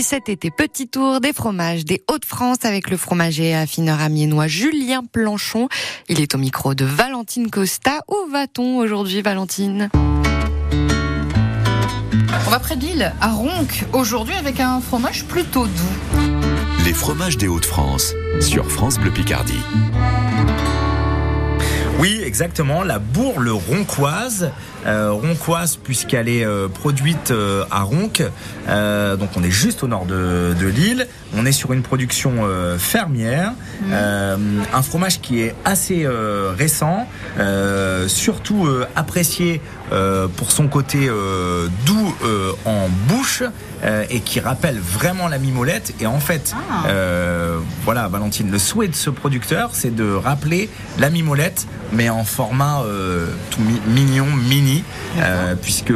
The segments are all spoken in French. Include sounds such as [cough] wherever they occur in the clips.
Et cet été, petit tour des fromages des Hauts-de-France avec le fromager affineur amiénois Julien Planchon. Il est au micro de Valentine Costa. Où va-t-on aujourd'hui, Valentine? On va près de Lille, à Ronc, aujourd'hui avec un fromage plutôt doux. Les fromages des Hauts-de-France sur France Bleu Picardie. Oui, exactement, la bourle roncoise, euh, roncoise puisqu'elle est euh, produite euh, à Ronc, donc on est juste au nord de, de Lille, on est sur une production fermière, euh, un fromage qui est assez récent, euh, surtout euh, apprécié euh, pour son côté doux en bouche et qui rappelle vraiment la mimolette. Et en fait, Ah. voilà, Valentine, le souhait de ce producteur, c'est de rappeler la mimolette, mais en format tout mi- mignon, mini, puisque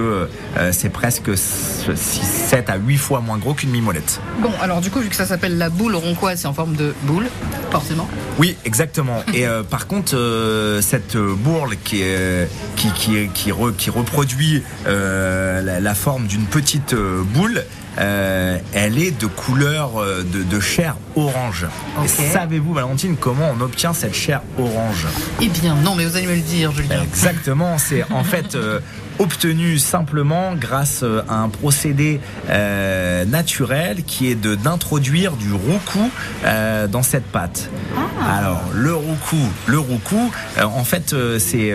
c'est presque 6, 7 à 8 fois moins gros qu'une mimolette. Bon, alors du coup, vu que ça s'appelle la boule roncoise, c'est en forme de boule, forcément. Oui, exactement. Et par contre, cette bourle qui, qui, re- qui reproduit euh, la, la forme d'une petite euh, boule, euh, elle est de couleur euh, de, de chair orange. Savez-vous, Valentine, comment on obtient cette chair orange Eh bien, non, mais vous allez me le dire, Julien. Exactement, c'est en [laughs] fait euh, obtenu simplement grâce à un procédé euh, naturel qui est de d'introduire du roucou euh, dans cette pâte. Alors le roucou, le roucou, euh, en fait c'est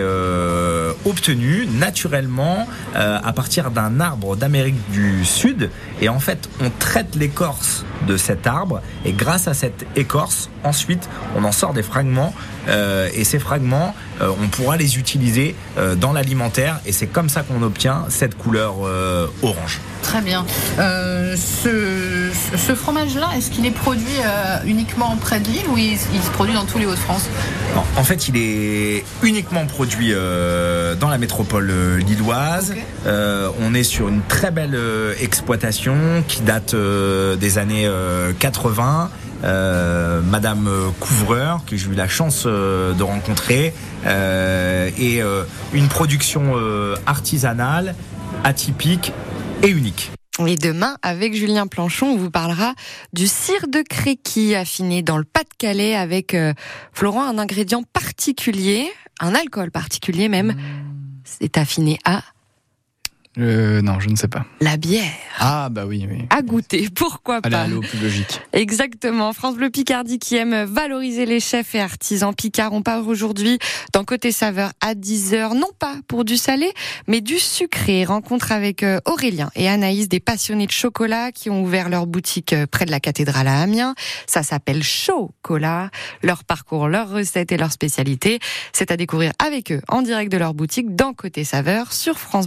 obtenu naturellement à partir d'un arbre d'Amérique du Sud et en fait on traite l'écorce de cet arbre et grâce à cette écorce ensuite on en sort des fragments euh, et ces fragments euh, on pourra les utiliser euh, dans l'alimentaire et c'est comme ça qu'on obtient cette couleur orange. Très bien. Euh, ce, ce fromage-là, est-ce qu'il est produit euh, uniquement près de Lille ou il, il se produit dans tous les Hauts-de-France? En fait, il est uniquement produit euh, dans la métropole lilloise. On est sur une très belle exploitation qui date des années euh, 80. Euh, Madame Couvreur, que j'ai eu la chance euh, de rencontrer, euh, et une production artisanale, atypique et unique. Et demain, avec Julien Planchon, on vous parlera du cire de Créqui affiné dans le Pas-de-Calais avec, euh, Florent, un ingrédient particulier, un alcool particulier même. C'est affiné à Euh, non, je ne sais pas. la bière. Ah, bah oui, oui. À goûter, pourquoi Allez, pas aller au plus logique. Exactement. France Bleu Picardie qui aime valoriser les chefs et artisans picards. On part aujourd'hui dans Côté Saveur à 10h, non pas pour du salé, mais du sucré. Rencontre avec euh, Aurélien et Anaïs, des passionnés de chocolat qui ont ouvert leur boutique euh, près de la cathédrale à Amiens. Ça s'appelle Chocolat. Leur parcours, leurs recettes et leurs spécialités, c'est à découvrir avec eux en direct de leur boutique dans Côté Saveur sur France